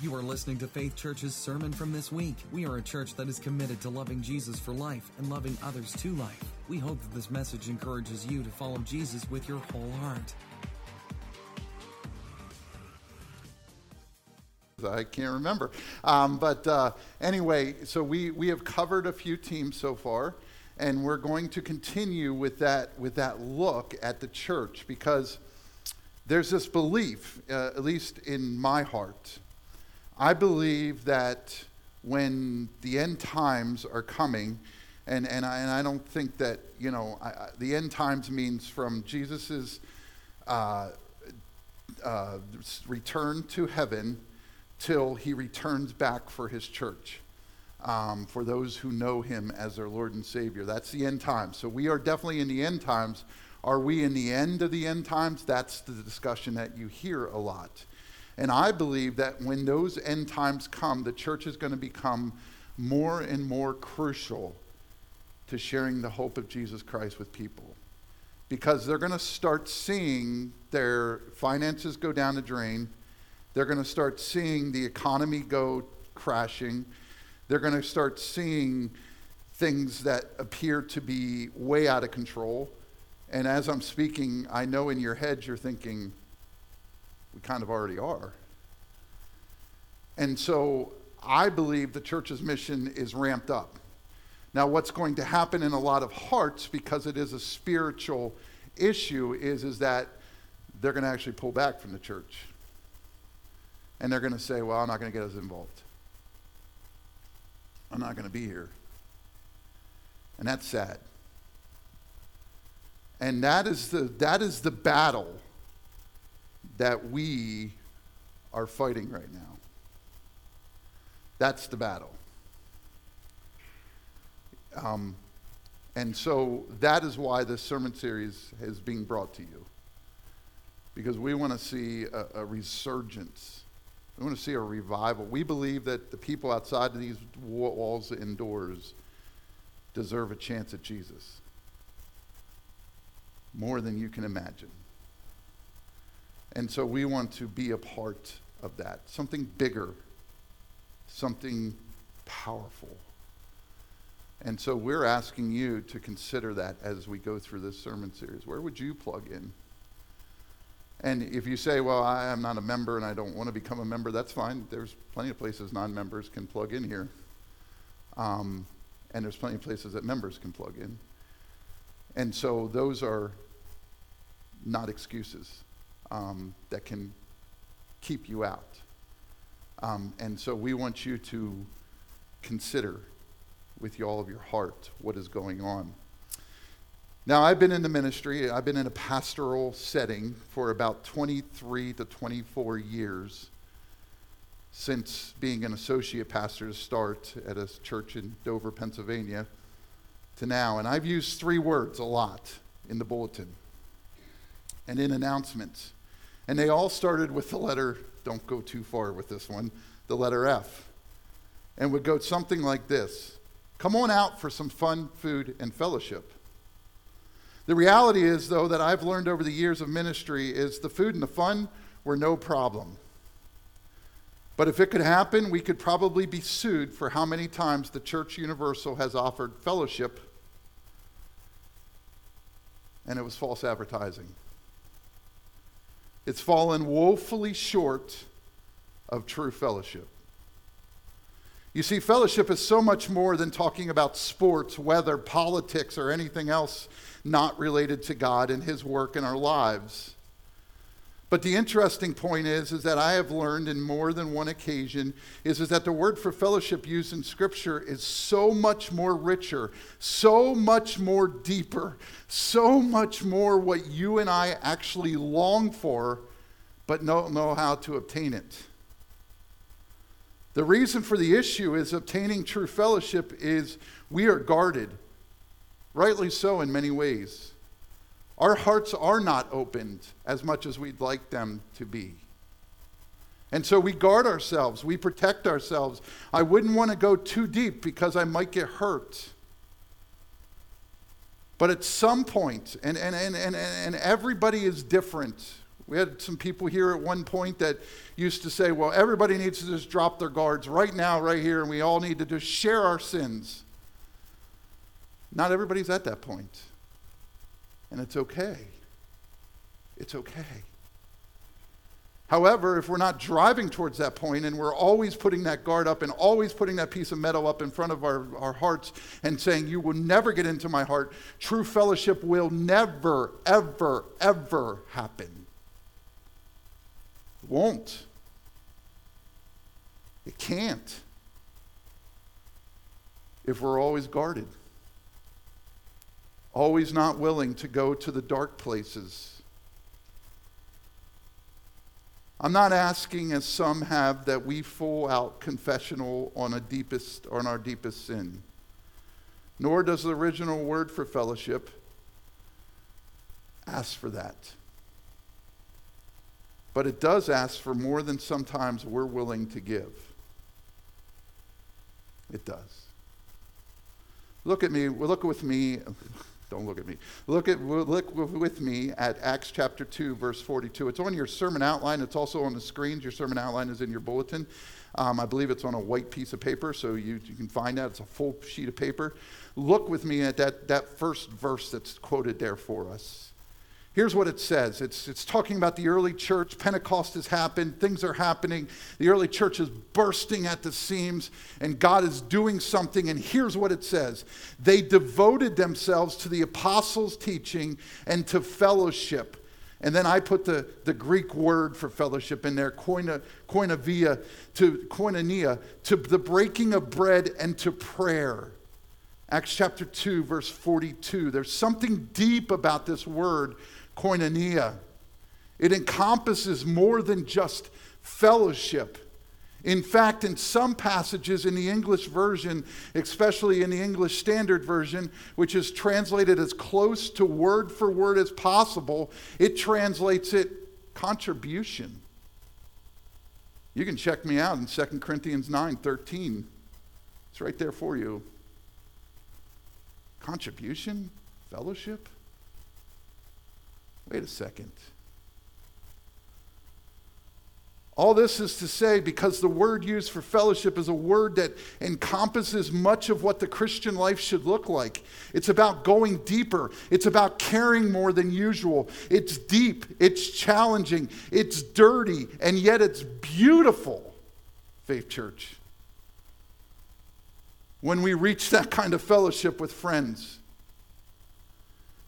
You are listening to Faith Church's sermon from this week. We are a church that is committed to loving Jesus for life and loving others to life. We hope that this message encourages you to follow Jesus with your whole heart. I can't remember. Um, but uh, anyway, so we, we have covered a few teams so far, and we're going to continue with that, with that look at the church because there's this belief, uh, at least in my heart, I believe that when the end times are coming, and, and, I, and I don't think that, you know, I, I, the end times means from Jesus's uh, uh, return to heaven till he returns back for his church. Um, for those who know him as their Lord and Savior. That's the end times. So we are definitely in the end times. Are we in the end of the end times? That's the discussion that you hear a lot. And I believe that when those end times come, the church is going to become more and more crucial to sharing the hope of Jesus Christ with people. Because they're going to start seeing their finances go down the drain. They're going to start seeing the economy go crashing. They're going to start seeing things that appear to be way out of control. And as I'm speaking, I know in your heads you're thinking, we kind of already are. And so I believe the church's mission is ramped up. Now, what's going to happen in a lot of hearts, because it is a spiritual issue, is, is that they're going to actually pull back from the church. And they're going to say, well, I'm not going to get us involved. I'm not going to be here. And that's sad. And that is the, that is the battle that we are fighting right now. That's the battle. Um, and so that is why this sermon series is being brought to you. Because we want to see a, a resurgence. We want to see a revival. We believe that the people outside of these walls and doors deserve a chance at Jesus more than you can imagine. And so we want to be a part of that, something bigger, something powerful. And so we're asking you to consider that as we go through this sermon series. Where would you plug in? And if you say, well, I am not a member and I don't want to become a member, that's fine. There's plenty of places non members can plug in here. Um, and there's plenty of places that members can plug in. And so those are not excuses um, that can keep you out. Um, and so we want you to consider with all of your heart what is going on. Now, I've been in the ministry, I've been in a pastoral setting for about 23 to 24 years since being an associate pastor to start at a church in Dover, Pennsylvania, to now. And I've used three words a lot in the bulletin and in announcements. And they all started with the letter, don't go too far with this one, the letter F. And would go something like this Come on out for some fun, food, and fellowship. The reality is, though, that I've learned over the years of ministry is the food and the fun were no problem. But if it could happen, we could probably be sued for how many times the Church Universal has offered fellowship and it was false advertising. It's fallen woefully short of true fellowship. You see, fellowship is so much more than talking about sports, weather, politics, or anything else not related to God and His work in our lives. But the interesting point is, is that I have learned in more than one occasion is, is that the word for fellowship used in Scripture is so much more richer, so much more deeper, so much more what you and I actually long for, but don't know how to obtain it. The reason for the issue is obtaining true fellowship is we are guarded, rightly so in many ways. Our hearts are not opened as much as we'd like them to be. And so we guard ourselves, we protect ourselves. I wouldn't want to go too deep because I might get hurt. But at some point, and, and, and, and, and everybody is different We had some people here at one point that used to say, well, everybody needs to just drop their guards right now, right here, and we all need to just share our sins. Not everybody's at that point. And it's okay. It's okay. However, if we're not driving towards that point and we're always putting that guard up and always putting that piece of metal up in front of our, our hearts and saying, You will never get into my heart, true fellowship will never, ever, ever happen. It won't. It can't. If we're always guarded, always not willing to go to the dark places I'm not asking, as some have, that we full out confessional on a deepest on our deepest sin. Nor does the original word for fellowship ask for that. But it does ask for more than sometimes we're willing to give. It does. Look at me, look with me don't look at me. Look, at, look with me at Acts chapter 2, verse 42. It's on your sermon outline. It's also on the screens. Your sermon outline is in your bulletin. Um, I believe it's on a white piece of paper, so you, you can find that. It's a full sheet of paper. Look with me at that, that first verse that's quoted there for us. Here's what it says it's, it's talking about the early church. Pentecost has happened, things are happening. The early church is bursting at the seams, and God is doing something. And here's what it says They devoted themselves to the apostles' teaching and to fellowship. And then I put the, the Greek word for fellowship in there, koina, koinonia, to koinonia, to the breaking of bread and to prayer. Acts chapter 2, verse 42. There's something deep about this word koinonia. It encompasses more than just fellowship. In fact, in some passages in the English version, especially in the English Standard Version, which is translated as close to word for word as possible, it translates it contribution. You can check me out in 2 Corinthians 9 13. It's right there for you. Contribution? Fellowship? Wait a second. All this is to say, because the word used for fellowship is a word that encompasses much of what the Christian life should look like. It's about going deeper, it's about caring more than usual. It's deep, it's challenging, it's dirty, and yet it's beautiful, Faith Church. When we reach that kind of fellowship with friends,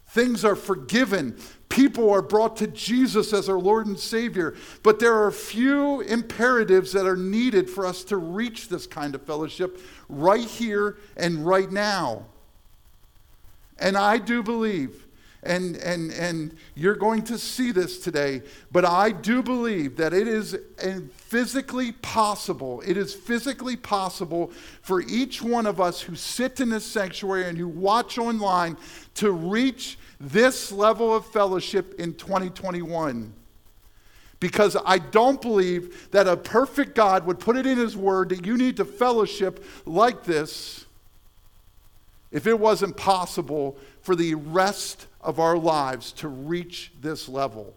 things are forgiven, people are brought to Jesus as our Lord and Savior. But there are few imperatives that are needed for us to reach this kind of fellowship right here and right now. And I do believe, and, and, and you're going to see this today, but I do believe that it is physically possible, it is physically possible for each one of us who sit in this sanctuary and who watch online to reach this level of fellowship in 2021 because I don't believe that a perfect God would put it in His Word that you need to fellowship like this if it wasn't possible for the rest of our lives to reach this level.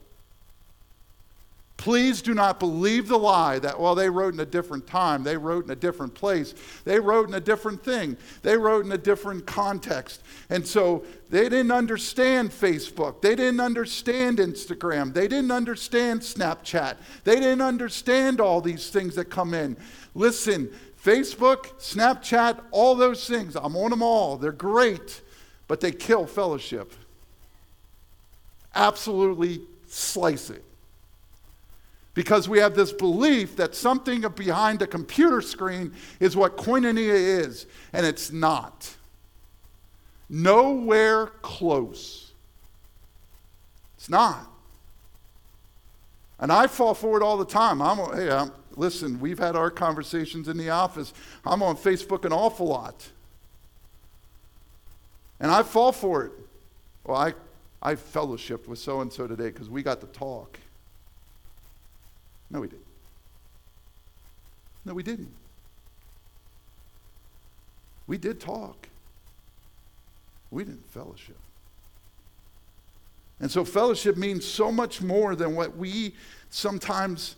Please do not believe the lie that, well, they wrote in a different time, they wrote in a different place, they wrote in a different thing, they wrote in a different context. And so they didn't understand Facebook, they didn't understand Instagram, they didn't understand Snapchat, they didn't understand all these things that come in. Listen, Facebook, Snapchat, all those things, I'm on them all, they're great, but they kill fellowship. Absolutely slice it because we have this belief that something behind a computer screen is what koinonia is, and it's not. Nowhere close. It's not. And I fall for it all the time. I'm, hey, I'm, listen, we've had our conversations in the office. I'm on Facebook an awful lot. And I fall for it. Well, I, I fellowshipped with so and so today because we got to talk. No, we didn't. No, we didn't. We did talk. We didn't fellowship. And so fellowship means so much more than what we sometimes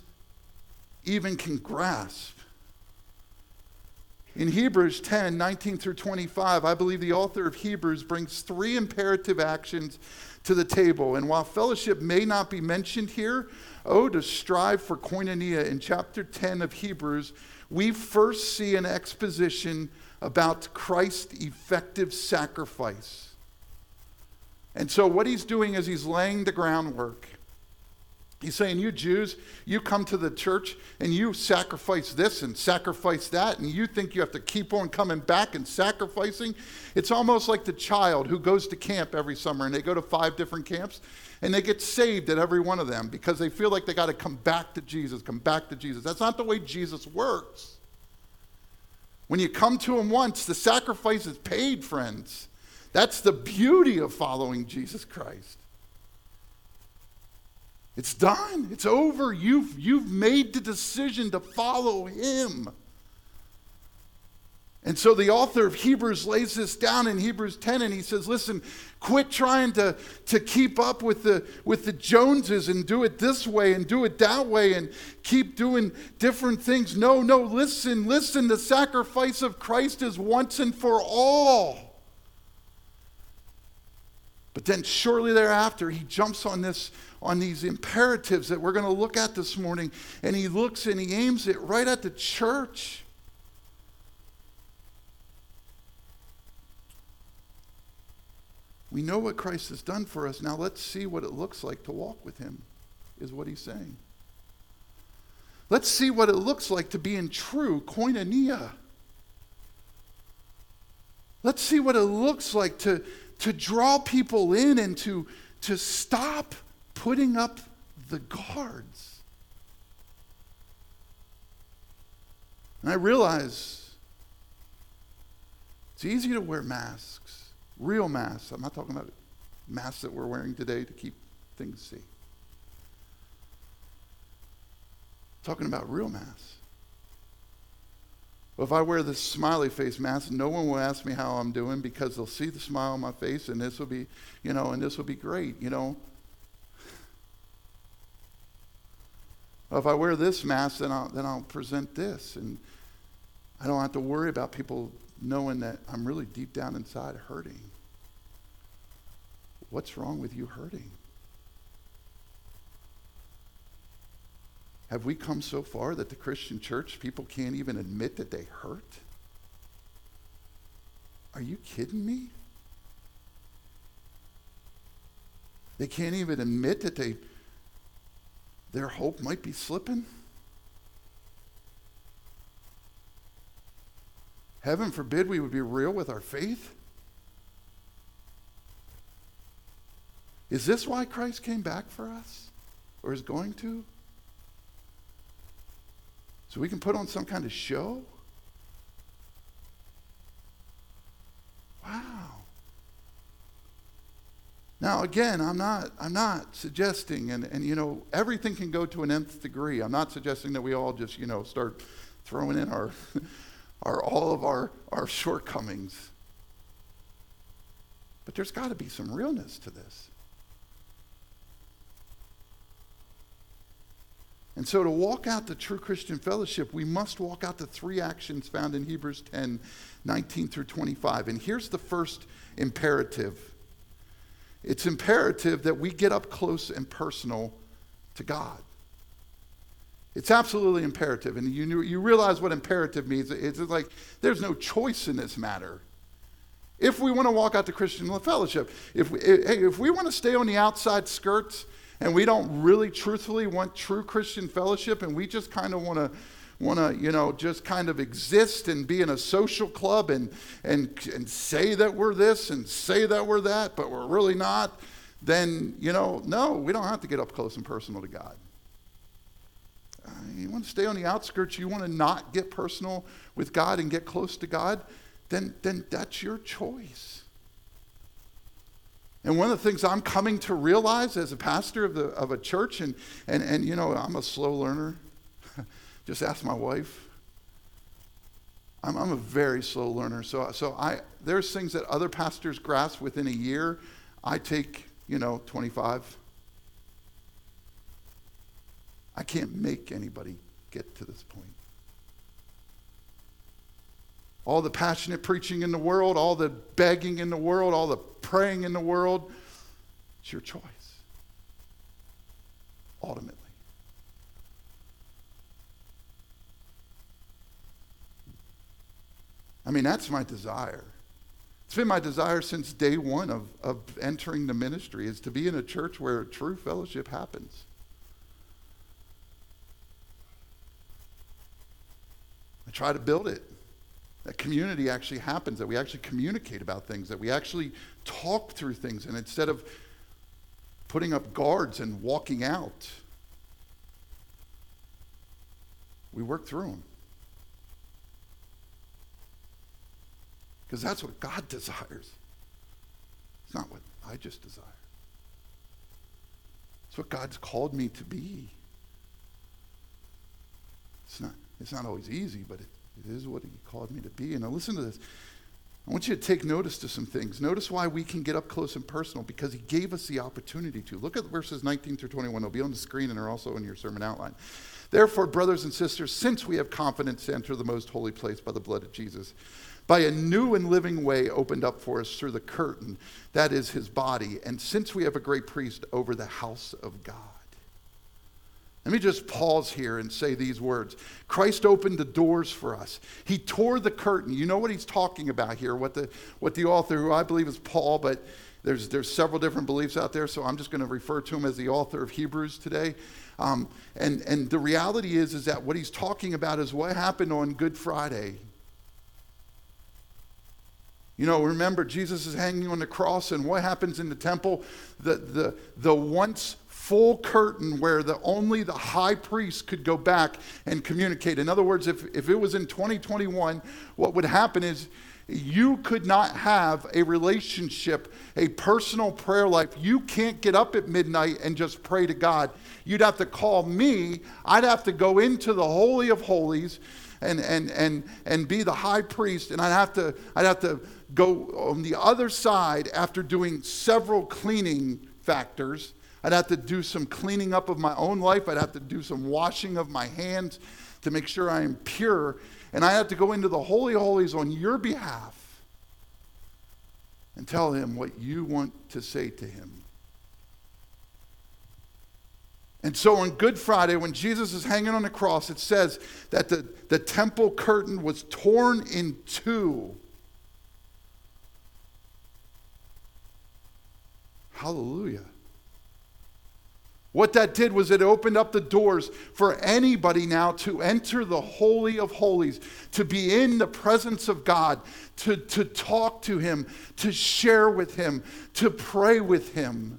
even can grasp. In Hebrews 10 19 through 25, I believe the author of Hebrews brings three imperative actions to the table. And while fellowship may not be mentioned here, oh, to strive for koinonia in chapter 10 of Hebrews, we first see an exposition about Christ's effective sacrifice. And so, what he's doing is he's laying the groundwork. He's saying, You Jews, you come to the church and you sacrifice this and sacrifice that, and you think you have to keep on coming back and sacrificing. It's almost like the child who goes to camp every summer and they go to five different camps and they get saved at every one of them because they feel like they got to come back to Jesus, come back to Jesus. That's not the way Jesus works. When you come to Him once, the sacrifice is paid, friends. That's the beauty of following Jesus Christ. It's done. It's over. You've, you've made the decision to follow him. And so the author of Hebrews lays this down in Hebrews 10 and he says, listen, quit trying to, to keep up with the, with the Joneses and do it this way and do it that way and keep doing different things. No, no, listen, listen. The sacrifice of Christ is once and for all. But then shortly thereafter, he jumps on this on these imperatives that we're going to look at this morning. And he looks and he aims it right at the church. We know what Christ has done for us. Now let's see what it looks like to walk with him, is what he's saying. Let's see what it looks like to be in true koinonia. Let's see what it looks like to, to draw people in and to, to stop putting up the guards. And I realize it's easy to wear masks, real masks. I'm not talking about masks that we're wearing today to keep things safe. I'm talking about real masks. Well, if I wear this smiley face mask, no one will ask me how I'm doing because they'll see the smile on my face and this will be, you know, and this will be great, you know. Well, if I wear this mask, then I'll, then I'll present this. And I don't have to worry about people knowing that I'm really deep down inside hurting. What's wrong with you hurting? Have we come so far that the Christian church, people can't even admit that they hurt? Are you kidding me? They can't even admit that they their hope might be slipping? Heaven forbid we would be real with our faith. Is this why Christ came back for us? Or is going to? So we can put on some kind of show? Wow. Now, again, I'm not, I'm not suggesting, and, and you know, everything can go to an nth degree. I'm not suggesting that we all just, you know, start throwing in our, our all of our, our shortcomings. But there's got to be some realness to this. And so, to walk out the true Christian fellowship, we must walk out the three actions found in Hebrews 10 19 through 25. And here's the first imperative it's imperative that we get up close and personal to God. It's absolutely imperative. And you, you realize what imperative means. It's like there's no choice in this matter. If we want to walk out the Christian fellowship, if we, if we want to stay on the outside skirts and we don't really truthfully want true Christian fellowship and we just kind of want to want to, you know, just kind of exist and be in a social club and, and, and say that we're this and say that we're that, but we're really not, then, you know, no, we don't have to get up close and personal to God. Uh, you want to stay on the outskirts, you want to not get personal with God and get close to God, then, then that's your choice. And one of the things I'm coming to realize as a pastor of, the, of a church, and, and, and you know, I'm a slow learner. Just ask my wife. I'm, I'm a very slow learner. So, so I, there's things that other pastors grasp within a year. I take you know, 25. I can't make anybody get to this point. All the passionate preaching in the world, all the begging in the world, all the praying in the world, it's your choice. Ultimately. I mean, that's my desire. It's been my desire since day one of, of entering the ministry is to be in a church where true fellowship happens. I try to build it. That community actually happens, that we actually communicate about things, that we actually talk through things, and instead of putting up guards and walking out, we work through them. Because that's what God desires. It's not what I just desire. It's what God's called me to be. It's not, it's not always easy, but it, it is what He called me to be. And now listen to this. I want you to take notice to some things. Notice why we can get up close and personal because he gave us the opportunity to. Look at verses 19 through 21. They'll be on the screen and are also in your sermon outline. Therefore, brothers and sisters, since we have confidence to enter the most holy place by the blood of Jesus, by a new and living way opened up for us through the curtain, that is his body, and since we have a great priest over the house of God. Let me just pause here and say these words. Christ opened the doors for us. He tore the curtain. You know what he's talking about here, what the, what the author, who I believe is Paul, but there's, there's several different beliefs out there, so I'm just going to refer to him as the author of Hebrews today. Um, and, and the reality is, is that what he's talking about is what happened on Good Friday. You know, remember, Jesus is hanging on the cross, and what happens in the temple? The, the, the once full curtain where the, only the high priest could go back and communicate. In other words, if, if it was in 2021, what would happen is you could not have a relationship, a personal prayer life. You can't get up at midnight and just pray to God. You'd have to call me. I'd have to go into the Holy of Holies and, and, and, and be the high priest, and I'd have to, I'd have to go on the other side after doing several cleaning factors. I'd have to do some cleaning up of my own life. I'd have to do some washing of my hands to make sure I am pure. And I have to go into the Holy Holies on your behalf and tell him what you want to say to him. And so on Good Friday, when Jesus is hanging on the cross, it says that the, the temple curtain was torn in two. Hallelujah. What that did was it opened up the doors for anybody now to enter the Holy of Holies, to be in the presence of God, to, to talk to Him, to share with Him, to pray with Him.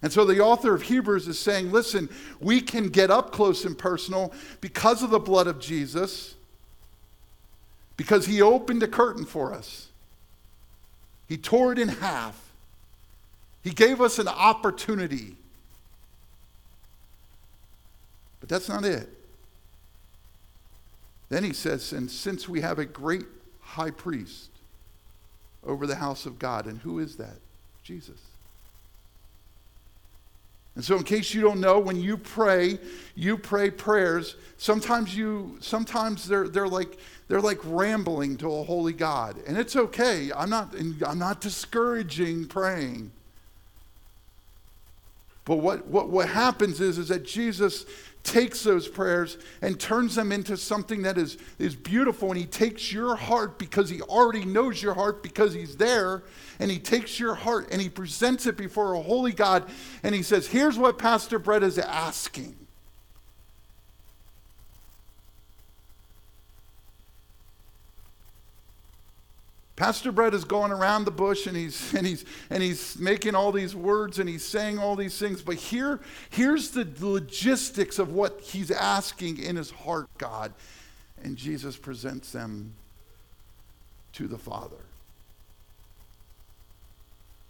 And so the author of Hebrews is saying, listen, we can get up close and personal because of the blood of Jesus, because He opened a curtain for us, He tore it in half. He gave us an opportunity. But that's not it. Then he says, and since we have a great high priest over the house of God, and who is that? Jesus. And so, in case you don't know, when you pray, you pray prayers. Sometimes you, sometimes they're, they're like they're like rambling to a holy God, and it's okay. I'm not I'm not discouraging praying. But what, what, what happens is, is that Jesus takes those prayers and turns them into something that is, is beautiful. And he takes your heart because he already knows your heart because he's there. And he takes your heart and he presents it before a holy God. And he says, Here's what Pastor Brett is asking. Pastor Brett is going around the bush and he's, and, he's, and he's making all these words and he's saying all these things. But here, here's the logistics of what he's asking in his heart, God. And Jesus presents them to the Father.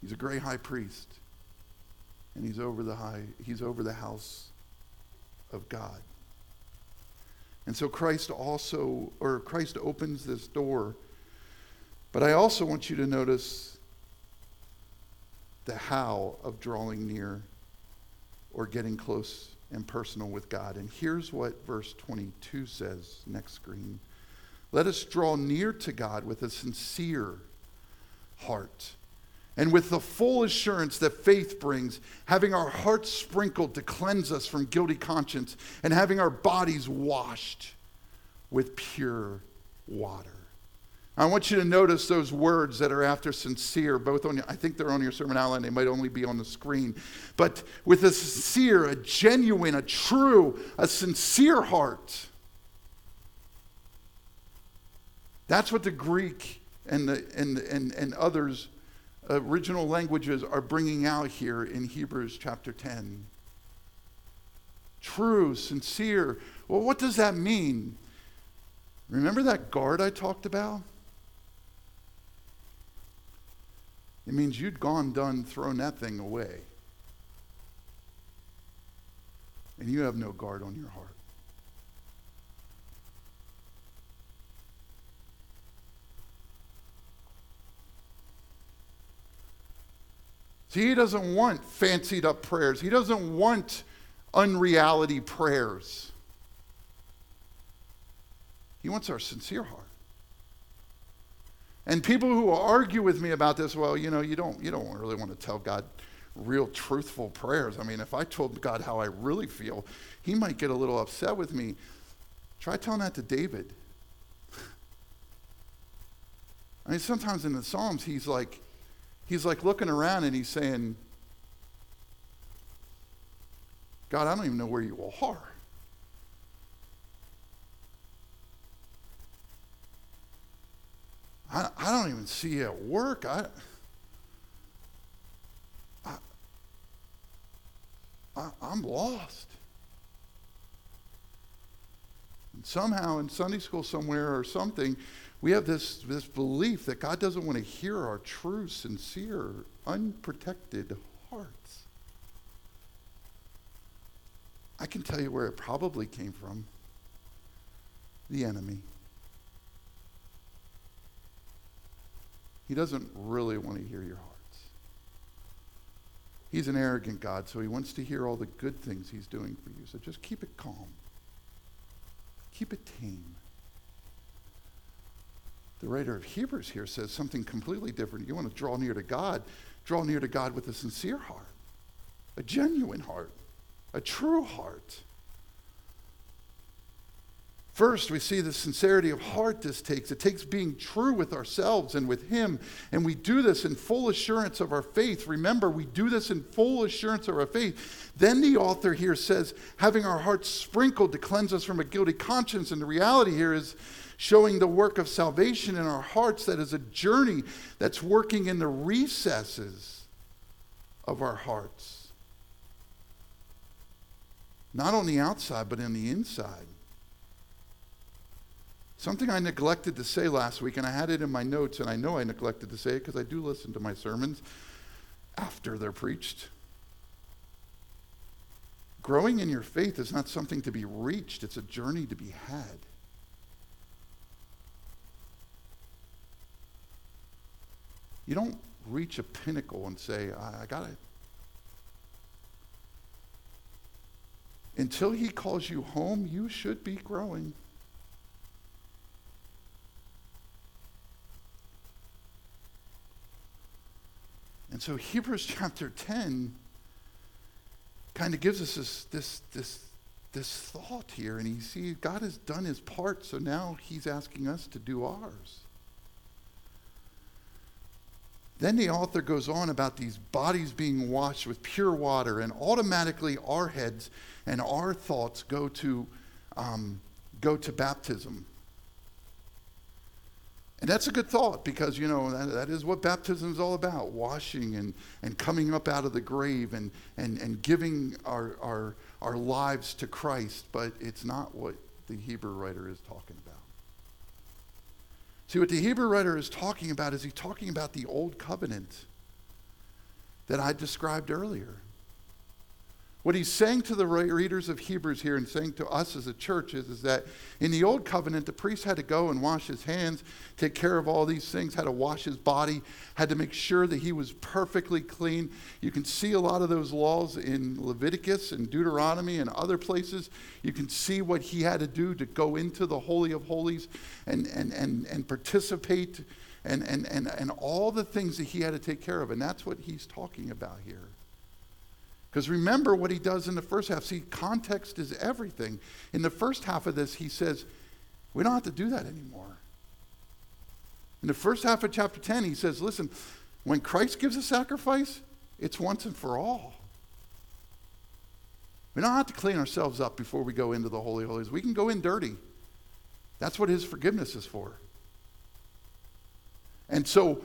He's a great high priest. And he's over the high, he's over the house of God. And so Christ also, or Christ opens this door but I also want you to notice the how of drawing near or getting close and personal with God. And here's what verse 22 says, next screen. Let us draw near to God with a sincere heart and with the full assurance that faith brings, having our hearts sprinkled to cleanse us from guilty conscience, and having our bodies washed with pure water. I want you to notice those words that are after sincere, both on, I think they're on your sermon outline, they might only be on the screen. But with a sincere, a genuine, a true, a sincere heart. That's what the Greek and, the, and, and, and others original languages are bringing out here in Hebrews chapter 10. True, sincere. Well, what does that mean? Remember that guard I talked about? It means you'd gone, done, thrown that thing away. And you have no guard on your heart. See, he doesn't want fancied up prayers. He doesn't want unreality prayers. He wants our sincere heart. And people who argue with me about this, well, you know, you don't, you don't really want to tell God real truthful prayers. I mean, if I told God how I really feel, he might get a little upset with me. Try telling that to David. I mean, sometimes in the Psalms, he's like, he's like looking around and he's saying, God, I don't even know where you are. I, I don't even see you at work. I, I, I, I'm lost. And somehow in Sunday school somewhere or something, we have this, this belief that God doesn't want to hear our true, sincere, unprotected hearts. I can tell you where it probably came from the enemy. He doesn't really want to hear your hearts. He's an arrogant God, so he wants to hear all the good things he's doing for you. So just keep it calm, keep it tame. The writer of Hebrews here says something completely different. You want to draw near to God, draw near to God with a sincere heart, a genuine heart, a true heart. First, we see the sincerity of heart this takes. It takes being true with ourselves and with Him. And we do this in full assurance of our faith. Remember, we do this in full assurance of our faith. Then the author here says, having our hearts sprinkled to cleanse us from a guilty conscience. And the reality here is showing the work of salvation in our hearts that is a journey that's working in the recesses of our hearts. Not on the outside, but in the inside. Something I neglected to say last week, and I had it in my notes, and I know I neglected to say it because I do listen to my sermons after they're preached. Growing in your faith is not something to be reached, it's a journey to be had. You don't reach a pinnacle and say, I, I got it. Until he calls you home, you should be growing. And so Hebrews chapter 10 kind of gives us this, this, this, this thought here. And you see, God has done his part, so now he's asking us to do ours. Then the author goes on about these bodies being washed with pure water, and automatically our heads and our thoughts go to, um, go to baptism. And that's a good thought because, you know, that, that is what baptism is all about washing and, and coming up out of the grave and, and, and giving our, our, our lives to Christ. But it's not what the Hebrew writer is talking about. See, what the Hebrew writer is talking about is he's talking about the old covenant that I described earlier. What he's saying to the readers of Hebrews here and saying to us as a church is, is that in the old covenant, the priest had to go and wash his hands, take care of all these things, had to wash his body, had to make sure that he was perfectly clean. You can see a lot of those laws in Leviticus and Deuteronomy and other places. You can see what he had to do to go into the Holy of Holies and, and, and, and participate and, and, and, and all the things that he had to take care of. And that's what he's talking about here. Because remember what he does in the first half. See, context is everything. In the first half of this, he says, we don't have to do that anymore. In the first half of chapter 10, he says, listen, when Christ gives a sacrifice, it's once and for all. We don't have to clean ourselves up before we go into the Holy Holies. We can go in dirty. That's what his forgiveness is for. And so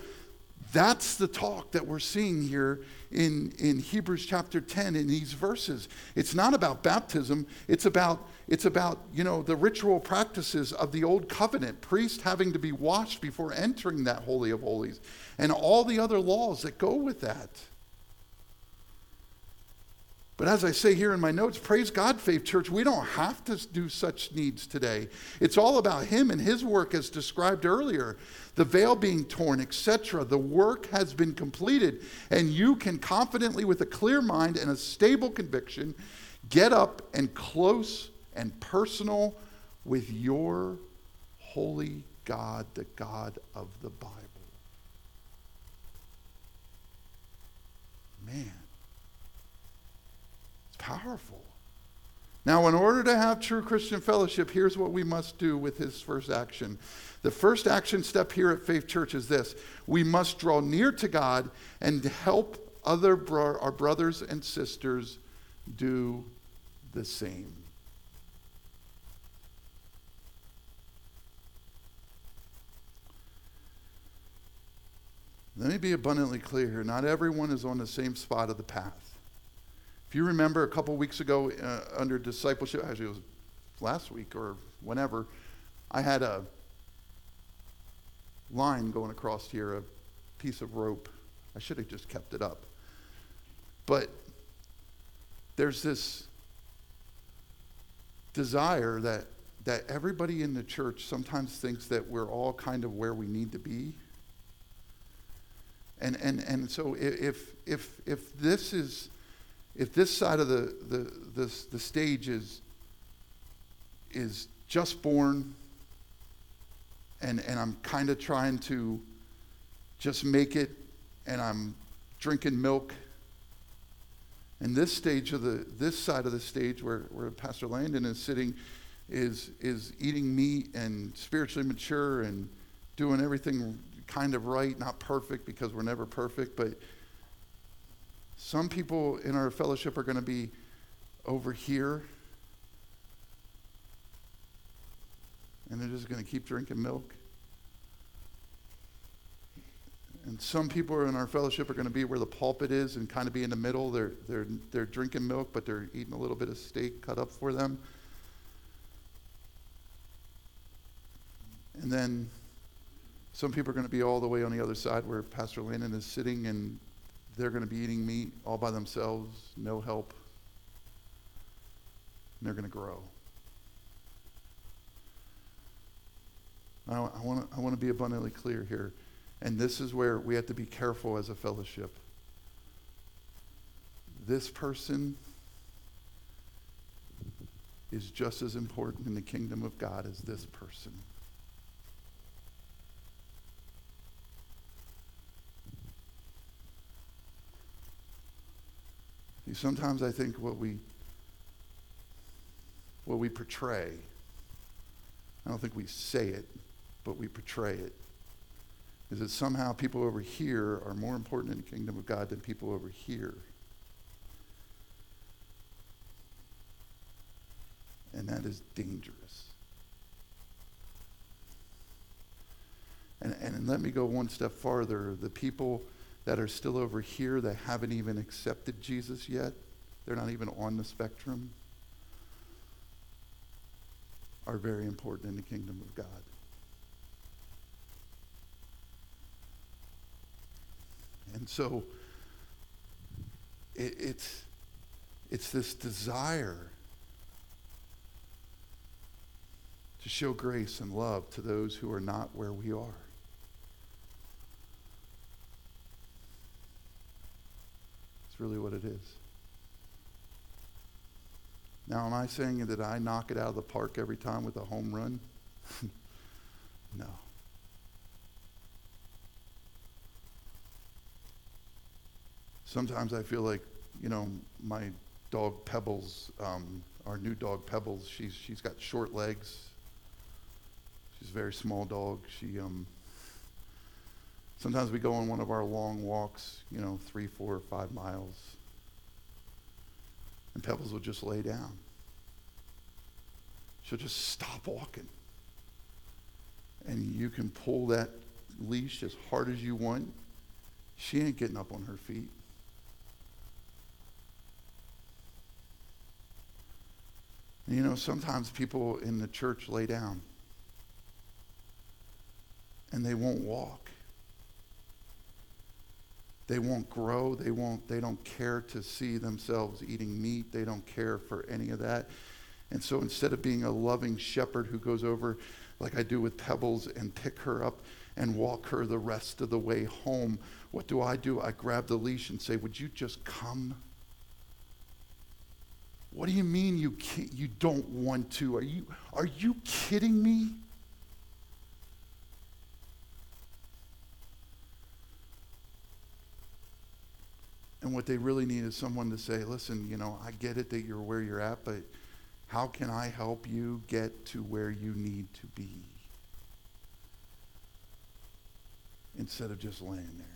that's the talk that we're seeing here in, in Hebrews chapter 10 in these verses. It's not about baptism, it's about, it's about, you know, the ritual practices of the old covenant, priest having to be washed before entering that Holy of Holies, and all the other laws that go with that. But as I say here in my notes, praise God, Faith Church, we don't have to do such needs today. It's all about Him and His work as described earlier. The veil being torn, etc. The work has been completed, and you can confidently, with a clear mind and a stable conviction, get up and close and personal with your holy God, the God of the Bible. Man powerful. Now, in order to have true Christian fellowship, here's what we must do with his first action. The first action step here at Faith Church is this we must draw near to God and help other bro- our brothers and sisters do the same. Let me be abundantly clear here. Not everyone is on the same spot of the path. If you remember a couple weeks ago uh, under discipleship, actually it was last week or whenever, I had a line going across here, a piece of rope. I should have just kept it up. But there's this desire that that everybody in the church sometimes thinks that we're all kind of where we need to be. And and and so if if if this is if this side of the, the, the, the stage is, is just born and, and I'm kind of trying to just make it and I'm drinking milk. And this stage of the this side of the stage where, where Pastor Landon is sitting is is eating meat and spiritually mature and doing everything kind of right, not perfect because we're never perfect, but some people in our fellowship are going to be over here, and they're just going to keep drinking milk. And some people in our fellowship are going to be where the pulpit is and kind of be in the middle. They're, they're, they're drinking milk, but they're eating a little bit of steak cut up for them. And then some people are going to be all the way on the other side where Pastor Landon is sitting and they're going to be eating meat all by themselves, no help. And they're going to grow. I, I want to I wanna be abundantly clear here. And this is where we have to be careful as a fellowship. This person is just as important in the kingdom of God as this person. Sometimes I think what we what we portray, I don't think we say it, but we portray it, is that somehow people over here are more important in the kingdom of God than people over here. And that is dangerous. And, and let me go one step farther. The people that are still over here that haven't even accepted Jesus yet, they're not even on the spectrum, are very important in the kingdom of God. And so it, it's, It's this desire to show grace and love to those who are not where we are. Really what it is. Now, am I saying that I knock it out of the park every time with a home run? no. Sometimes I feel like, you know, my dog Pebbles, um, our new dog Pebbles, she's, she's got short legs. She's a very small dog. She, um, sometimes we go on one of our long walks, you know, three, four, five miles. And Pebbles will just lay down. She'll just stop walking. And you can pull that leash as hard as you want. She ain't getting up on her feet. You know, sometimes people in the church lay down and they won't walk. They won't grow. They won't they don't care to see themselves eating meat. They don't care for any of that. And so instead of being a loving shepherd who goes over like I do with Pebbles and pick her up and walk her the rest of the way home, what do I do? I grab the leash and say, "Would you just come?" What do you mean you you don't want to? Are you are you kidding me? And what they really need is someone to say, "Listen, you know, I get it that you're where you're at, but how can I help you get to where you need to be?" Instead of just laying there.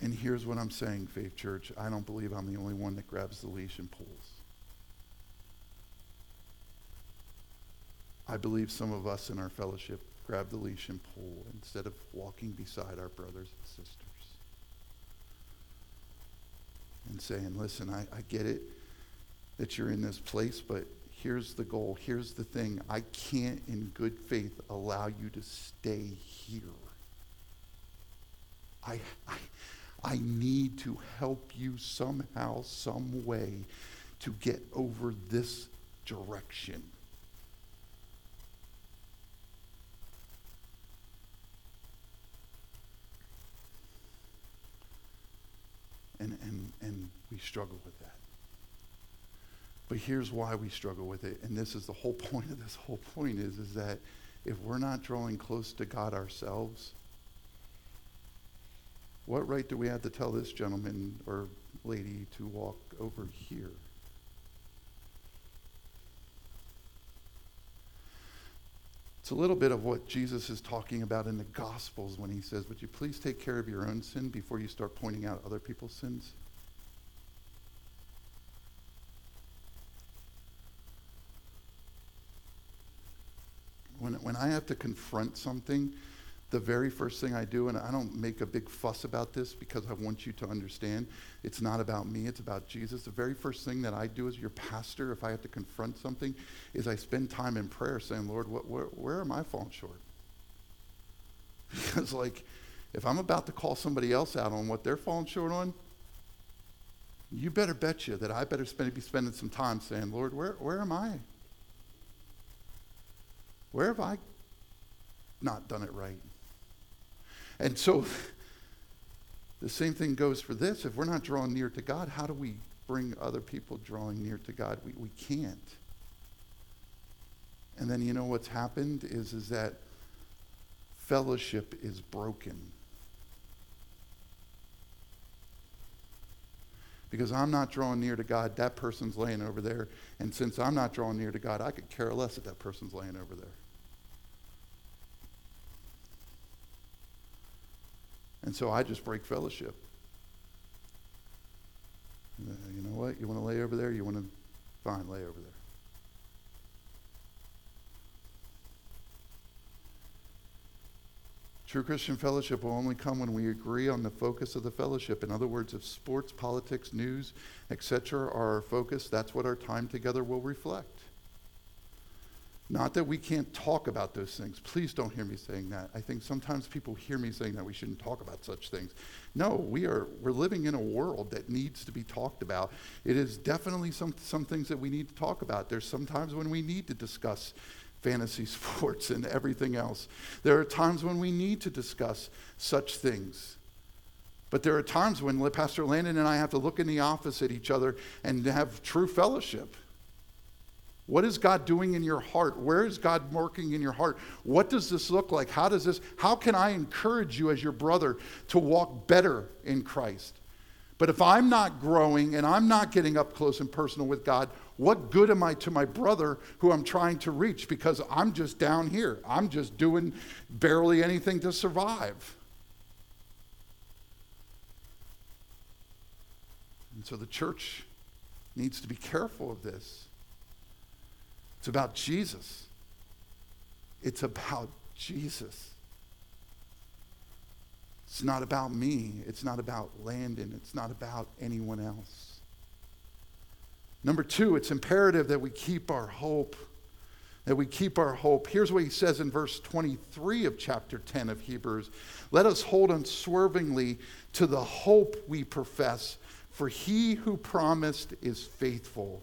And here's what I'm saying, Faith Church. I don't believe I'm the only one that grabs the leash and pulls. I believe some of us in our fellowship grab the leash and pull instead of walking beside our brothers and sisters. And saying, listen, I, I get it that you're in this place, but here's the goal. Here's the thing. I can't, in good faith, allow you to stay here. I, I, I need to help you somehow, some way to get over this direction. And, and, and we struggle with that. But here's why we struggle with it, and this is the whole point of this whole point is, is that if we're not drawing close to God ourselves, what right do we have to tell this gentleman or lady to walk over here? It's a little bit of what Jesus is talking about in the Gospels when he says, Would you please take care of your own sin before you start pointing out other people's sins? When, when I have to confront something, the very first thing I do, and I don't make a big fuss about this because I want you to understand it's not about me, it's about Jesus. The very first thing that I do as your pastor, if I have to confront something, is I spend time in prayer saying, Lord, what, where, where am I falling short? Because, like, if I'm about to call somebody else out on what they're falling short on, you better bet you that I better spend, be spending some time saying, Lord, where, where am I? Where have I not done it right? And so the same thing goes for this. If we're not drawing near to God, how do we bring other people drawing near to God? We, we can't. And then you know what's happened is, is that fellowship is broken. Because I'm not drawing near to God, that person's laying over there. And since I'm not drawing near to God, I could care less if that person's laying over there. And so I just break fellowship. Uh, you know what? You want to lay over there? You want to? Fine, lay over there. True Christian fellowship will only come when we agree on the focus of the fellowship. In other words, if sports, politics, news, etc. are our focus, that's what our time together will reflect. Not that we can't talk about those things. Please don't hear me saying that. I think sometimes people hear me saying that we shouldn't talk about such things. No, we are we're living in a world that needs to be talked about. It is definitely some some things that we need to talk about. There's sometimes when we need to discuss fantasy sports and everything else. There are times when we need to discuss such things. But there are times when Pastor Landon and I have to look in the office at each other and have true fellowship. What is God doing in your heart? Where is God working in your heart? What does this look like? How does this how can I encourage you as your brother to walk better in Christ? But if I'm not growing and I'm not getting up close and personal with God, what good am I to my brother who I'm trying to reach because I'm just down here. I'm just doing barely anything to survive. And so the church needs to be careful of this. It's about Jesus. It's about Jesus. It's not about me. It's not about Landon. It's not about anyone else. Number two, it's imperative that we keep our hope. That we keep our hope. Here's what he says in verse 23 of chapter 10 of Hebrews Let us hold unswervingly to the hope we profess, for he who promised is faithful.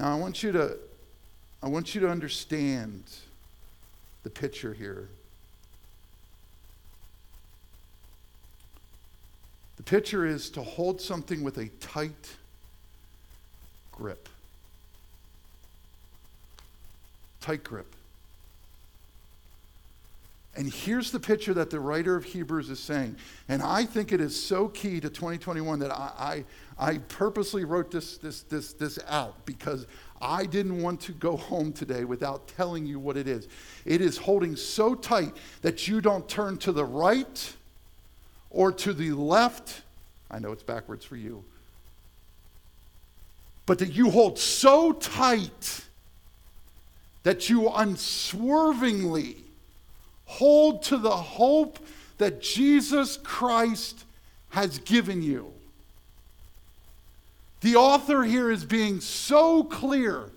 Now, I want you to, I want you to understand the picture here. The picture is to hold something with a tight grip. Tight grip. And here's the picture that the writer of Hebrews is saying. And I think it is so key to 2021 that I, I, purposely wrote this, this, this, this out because I didn't want to go home today without telling you what it is. It is holding so tight that you don't turn to the right or to the left. I know it's backwards for you. But that you hold so tight that you unswervingly Hold to the hope that Jesus Christ has given you. The author here is being so clear.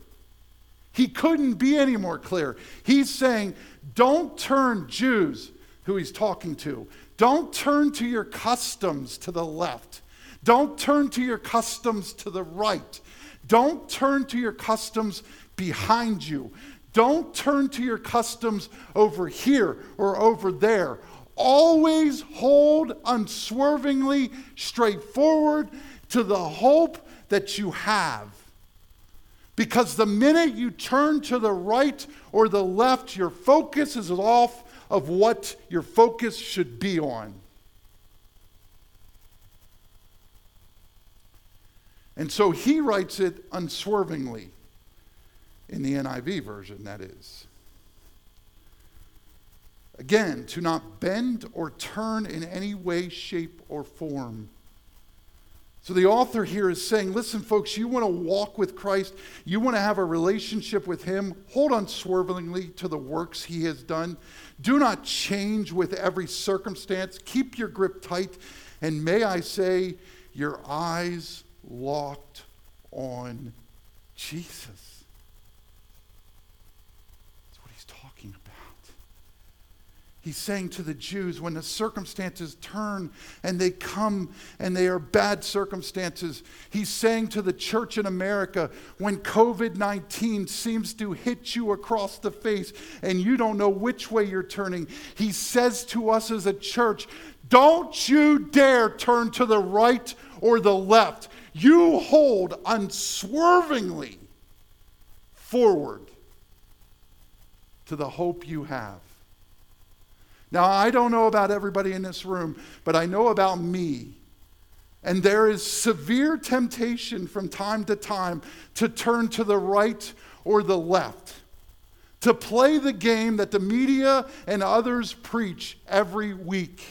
He couldn't be any more clear. He's saying, don't turn Jews, who he's talking to, don't turn to your customs to the left. Don't turn to your customs to the right. Don't turn to your customs behind you. Don't turn to your customs over here or over there. Always hold unswervingly straightforward to the hope that you have. Because the minute you turn to the right or the left, your focus is off of what your focus should be on. And so he writes it unswervingly in the NIV version, that is. Again, to not bend or turn in any way, shape, or form. So the author here is saying, listen, folks, you want to walk with Christ, you want to have a relationship with Him, hold unswervingly to the works He has done. Do not change with every circumstance. Keep your grip tight. And may I say, your eyes locked on Jesus. He's saying to the Jews when the circumstances turn and they come and they are bad circumstances, he's saying to the church in America when COVID 19 seems to hit you across the face and you don't know which way you're turning, he says to us as a church, don't you dare turn to the right or the left. You hold unswervingly forward to the hope you have. Now, I don't know about everybody in this room, but I know about me. And there is severe temptation from time to time to turn to the right or the left, to play the game that the media and others preach every week.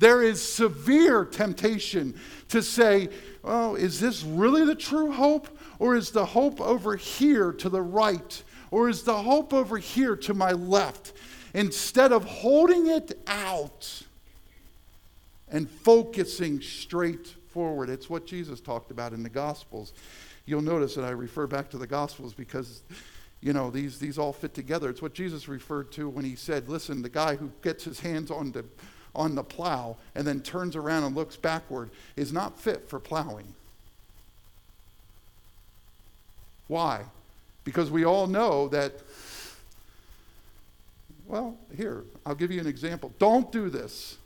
There is severe temptation to say, oh, is this really the true hope? Or is the hope over here to the right? Or is the hope over here to my left? Instead of holding it out and focusing straight forward. It's what Jesus talked about in the Gospels. you'll notice that I refer back to the Gospels because, you know, these, these all fit together. It's what Jesus referred to when he said, listen, the guy who gets his hands on the, on the plow and then turns around and looks backward is not fit for plowing. Why? Because we all know that, well, here, I'll give you an example. Don't do this.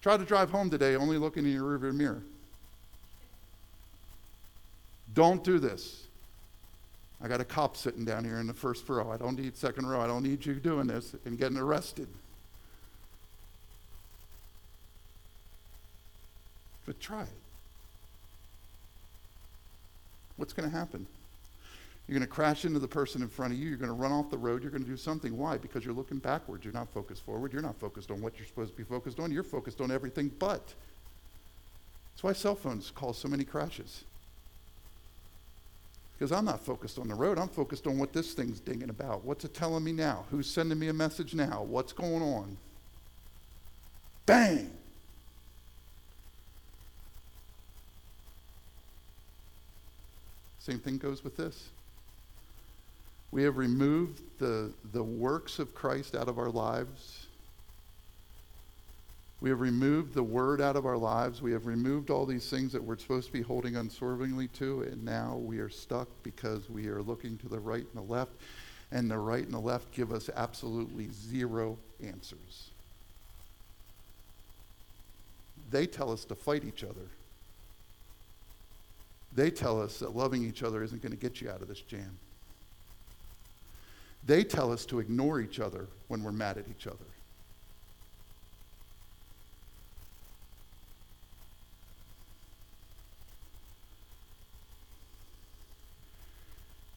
Try to drive home today only looking in your rearview mirror. Don't do this. I got a cop sitting down here in the first row. I don't need second row. I don't need you doing this and getting arrested. But try it. What's going to happen? You're going to crash into the person in front of you. You're going to run off the road. You're going to do something. Why? Because you're looking backwards. You're not focused forward. You're not focused on what you're supposed to be focused on. You're focused on everything but. That's why cell phones cause so many crashes. Because I'm not focused on the road. I'm focused on what this thing's dinging about. What's it telling me now? Who's sending me a message now? What's going on? Bang! Same thing goes with this. We have removed the, the works of Christ out of our lives. We have removed the word out of our lives. We have removed all these things that we're supposed to be holding unswervingly to, and now we are stuck because we are looking to the right and the left, and the right and the left give us absolutely zero answers. They tell us to fight each other. They tell us that loving each other isn't going to get you out of this jam. They tell us to ignore each other when we're mad at each other.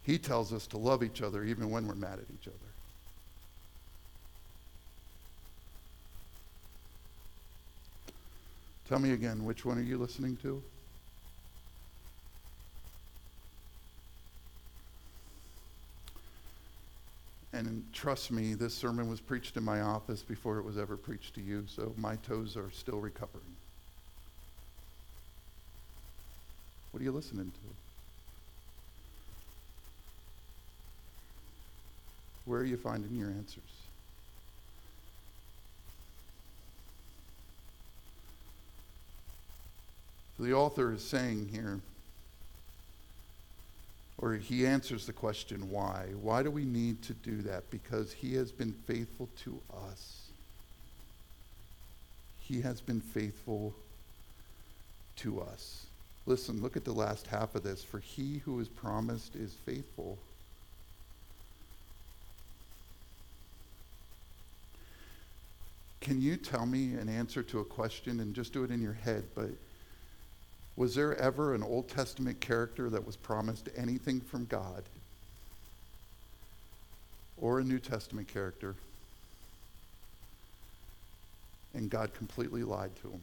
He tells us to love each other even when we're mad at each other. Tell me again, which one are you listening to? And trust me, this sermon was preached in my office before it was ever preached to you, so my toes are still recovering. What are you listening to? Where are you finding your answers? The author is saying here, or he answers the question why. Why do we need to do that? Because he has been faithful to us. He has been faithful to us. Listen, look at the last half of this. For he who is promised is faithful. Can you tell me an answer to a question and just do it in your head, but was there ever an Old Testament character that was promised anything from God? Or a New Testament character? And God completely lied to him.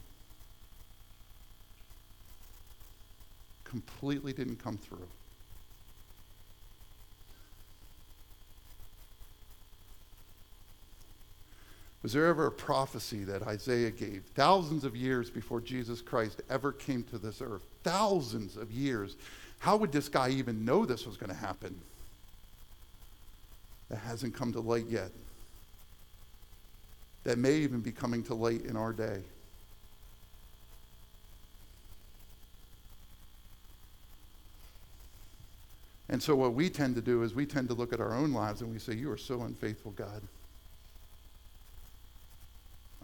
Completely didn't come through. Was there ever a prophecy that Isaiah gave thousands of years before Jesus Christ ever came to this earth? Thousands of years. How would this guy even know this was going to happen? That hasn't come to light yet. That may even be coming to light in our day. And so, what we tend to do is we tend to look at our own lives and we say, You are so unfaithful, God.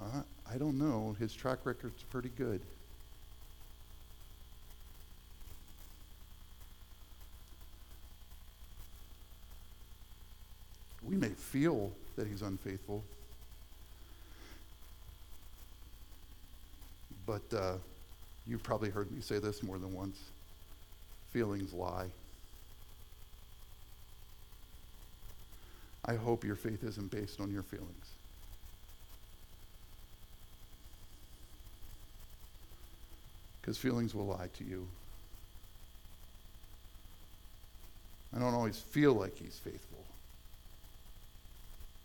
Uh, I don't know. His track record's pretty good. We may feel that he's unfaithful, but uh, you've probably heard me say this more than once. Feelings lie. I hope your faith isn't based on your feelings. Because feelings will lie to you. I don't always feel like he's faithful.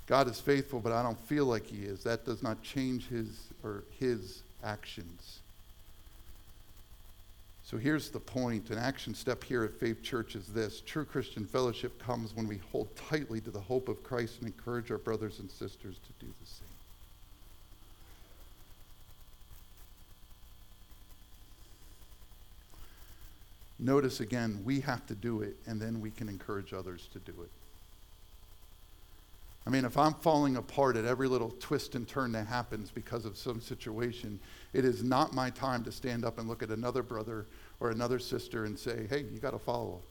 God is faithful, but I don't feel like he is. That does not change his or his actions. So here's the point. An action step here at Faith Church is this true Christian fellowship comes when we hold tightly to the hope of Christ and encourage our brothers and sisters to do the same. Notice again, we have to do it, and then we can encourage others to do it. I mean, if I'm falling apart at every little twist and turn that happens because of some situation, it is not my time to stand up and look at another brother or another sister and say, hey, you got to follow.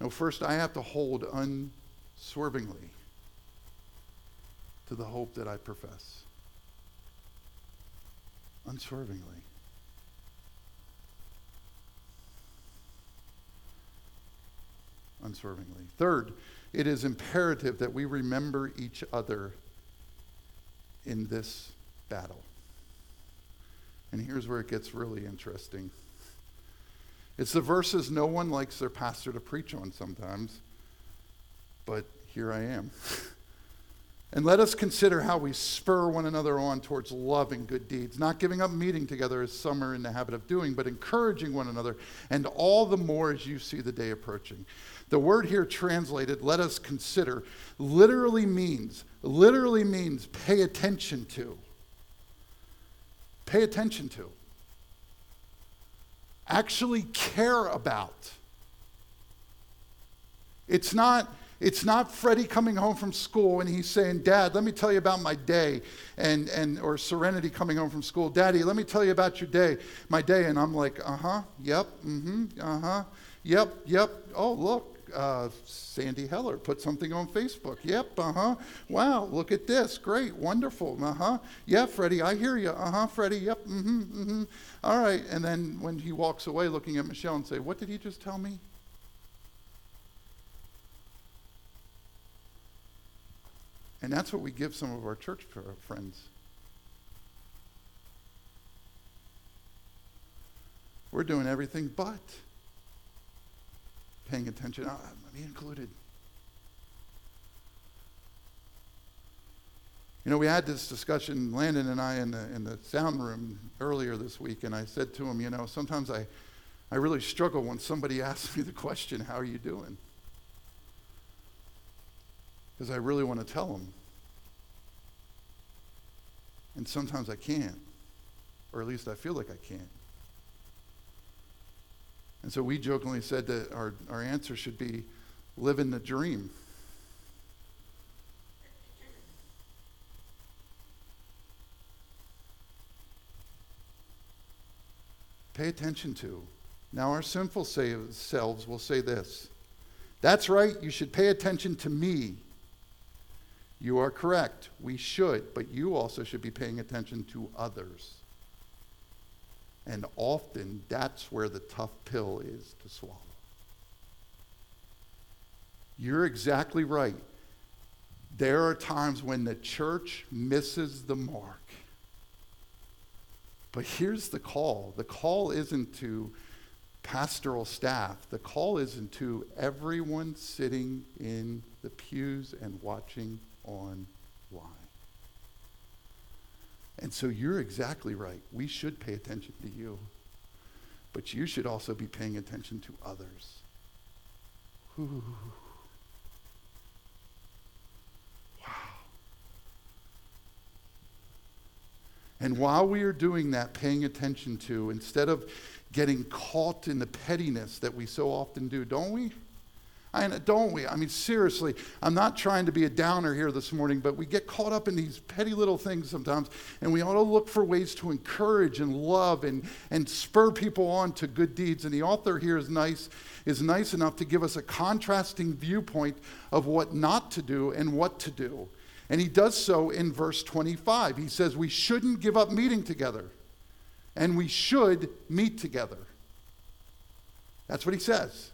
No, first I have to hold unswervingly to the hope that I profess. Unswervingly. Unswervingly. Third, it is imperative that we remember each other in this battle. And here's where it gets really interesting. It's the verses no one likes their pastor to preach on sometimes, but here I am. and let us consider how we spur one another on towards love and good deeds, not giving up meeting together as some are in the habit of doing, but encouraging one another, and all the more as you see the day approaching. The word here translated, let us consider, literally means, literally means pay attention to. Pay attention to. Actually care about. It's not, it's not Freddie coming home from school and he's saying, Dad, let me tell you about my day. And, and, or Serenity coming home from school, Daddy, let me tell you about your day, my day. And I'm like, uh huh, yep, mm hmm, uh huh, yep, yep. Oh, look, uh, Sandy Heller put something on Facebook. Yep, uh huh. Wow, look at this. Great, wonderful. Uh huh. Yeah, Freddie, I hear you. Uh huh, Freddie. Yep, mm hmm, mm hmm. All right. And then when he walks away looking at Michelle and say, What did he just tell me? And that's what we give some of our church friends. We're doing everything but paying attention. Oh, me included. You know, we had this discussion, Landon and I, in the, in the sound room earlier this week, and I said to him, you know, sometimes I, I really struggle when somebody asks me the question, How are you doing? Because I really want to tell them. And sometimes I can't, or at least I feel like I can't. And so we jokingly said that our, our answer should be living the dream. Pay attention to. Now, our sinful selves will say this That's right, you should pay attention to me. You are correct, we should, but you also should be paying attention to others. And often that's where the tough pill is to swallow. You're exactly right. There are times when the church misses the mark. But here's the call the call isn't to pastoral staff, the call isn't to everyone sitting in the pews and watching online. And so you're exactly right. We should pay attention to you. But you should also be paying attention to others. Ooh. Wow. And while we are doing that, paying attention to, instead of getting caught in the pettiness that we so often do, don't we? I, don't we? I mean, seriously, I'm not trying to be a downer here this morning, but we get caught up in these petty little things sometimes, and we ought to look for ways to encourage and love and, and spur people on to good deeds. And the author here is nice, is nice enough to give us a contrasting viewpoint of what not to do and what to do. And he does so in verse 25. He says, We shouldn't give up meeting together, and we should meet together. That's what he says.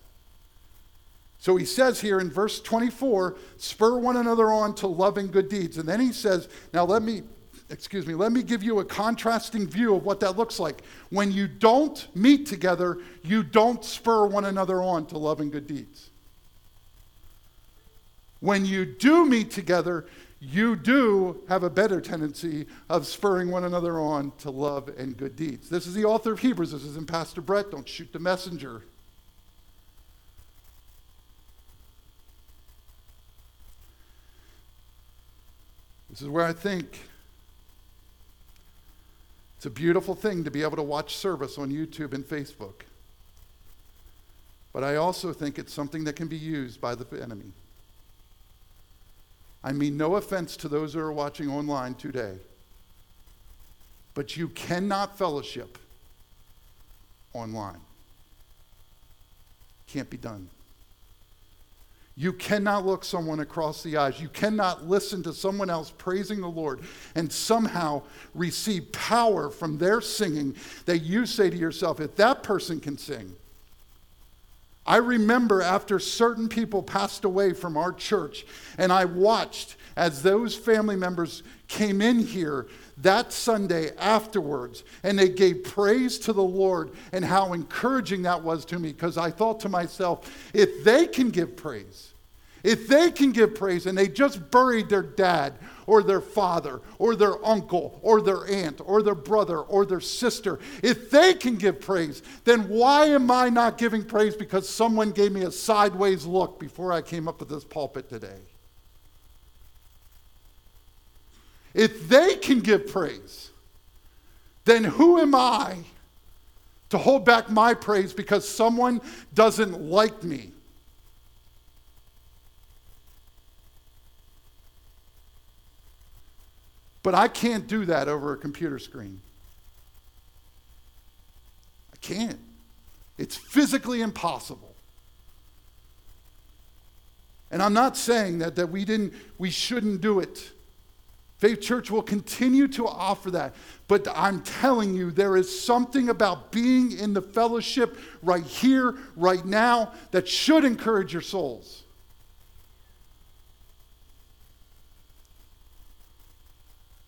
So he says here in verse 24, spur one another on to loving good deeds. And then he says, now let me, excuse me, let me give you a contrasting view of what that looks like. When you don't meet together, you don't spur one another on to loving good deeds. When you do meet together, you do have a better tendency of spurring one another on to love and good deeds. This is the author of Hebrews. This is in Pastor Brett. Don't shoot the messenger. This is where I think it's a beautiful thing to be able to watch service on YouTube and Facebook. But I also think it's something that can be used by the enemy. I mean, no offense to those who are watching online today, but you cannot fellowship online. Can't be done. You cannot look someone across the eyes. You cannot listen to someone else praising the Lord and somehow receive power from their singing that you say to yourself, if that person can sing. I remember after certain people passed away from our church, and I watched as those family members came in here that Sunday afterwards and they gave praise to the Lord and how encouraging that was to me because I thought to myself, if they can give praise, if they can give praise and they just buried their dad or their father or their uncle or their aunt or their brother or their sister, if they can give praise, then why am I not giving praise because someone gave me a sideways look before I came up to this pulpit today? If they can give praise, then who am I to hold back my praise because someone doesn't like me? But I can't do that over a computer screen. I can't. It's physically impossible. And I'm not saying that, that we didn't we shouldn't do it. Faith Church will continue to offer that. But I'm telling you, there is something about being in the fellowship right here, right now, that should encourage your souls.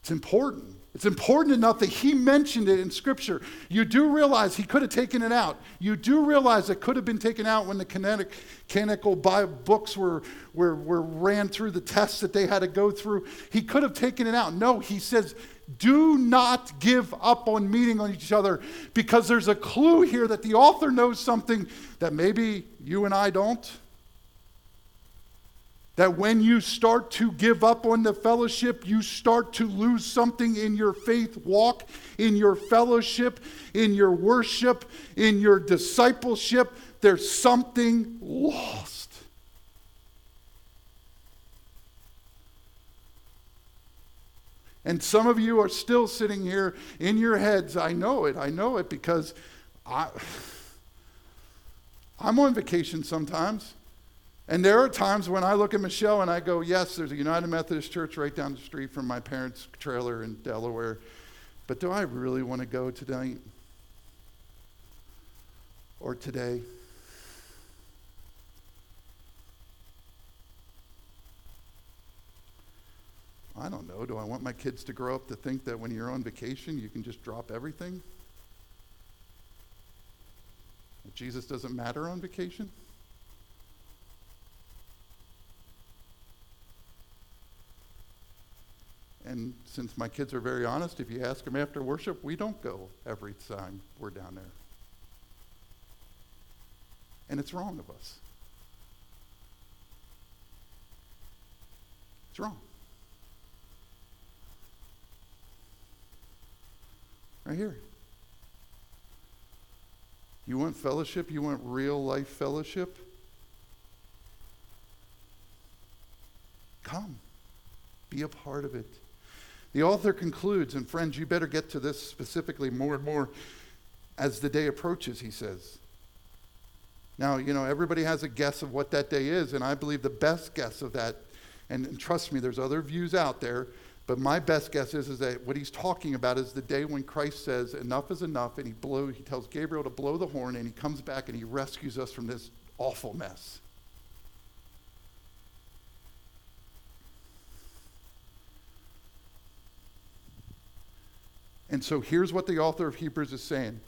It's important. It's important enough that he mentioned it in Scripture. You do realize he could have taken it out. You do realize it could have been taken out when the canonic, canonical Bible books were, were, were ran through the tests that they had to go through. He could have taken it out. No, he says, do not give up on meeting on each other because there's a clue here that the author knows something that maybe you and I don't. That when you start to give up on the fellowship, you start to lose something in your faith walk, in your fellowship, in your worship, in your discipleship. There's something lost. And some of you are still sitting here in your heads. I know it. I know it because I, I'm on vacation sometimes. And there are times when I look at Michelle and I go, yes, there's a United Methodist Church right down the street from my parents' trailer in Delaware. But do I really want to go tonight? Or today? I don't know. Do I want my kids to grow up to think that when you're on vacation, you can just drop everything? Jesus doesn't matter on vacation? And since my kids are very honest, if you ask them after worship, we don't go every time we're down there. And it's wrong of us. It's wrong. Right here. You want fellowship? You want real life fellowship? Come. Be a part of it. The author concludes, and friends, you better get to this specifically more and more as the day approaches, he says. Now, you know, everybody has a guess of what that day is, and I believe the best guess of that, and, and trust me, there's other views out there, but my best guess is, is that what he's talking about is the day when Christ says, enough is enough, and he, blow, he tells Gabriel to blow the horn, and he comes back and he rescues us from this awful mess. And so here's what the author of Hebrews is saying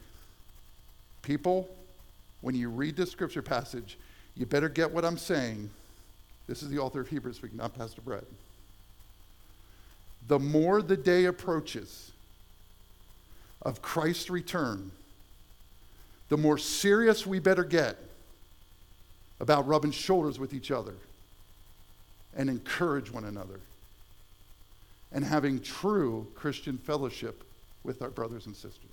People, when you read this scripture passage, you better get what I'm saying. This is the author of Hebrews speaking, not Pastor Brett. the more the day approaches of Christ's return, the more serious we better get about rubbing shoulders with each other and encourage one another and having true Christian fellowship with our brothers and sisters.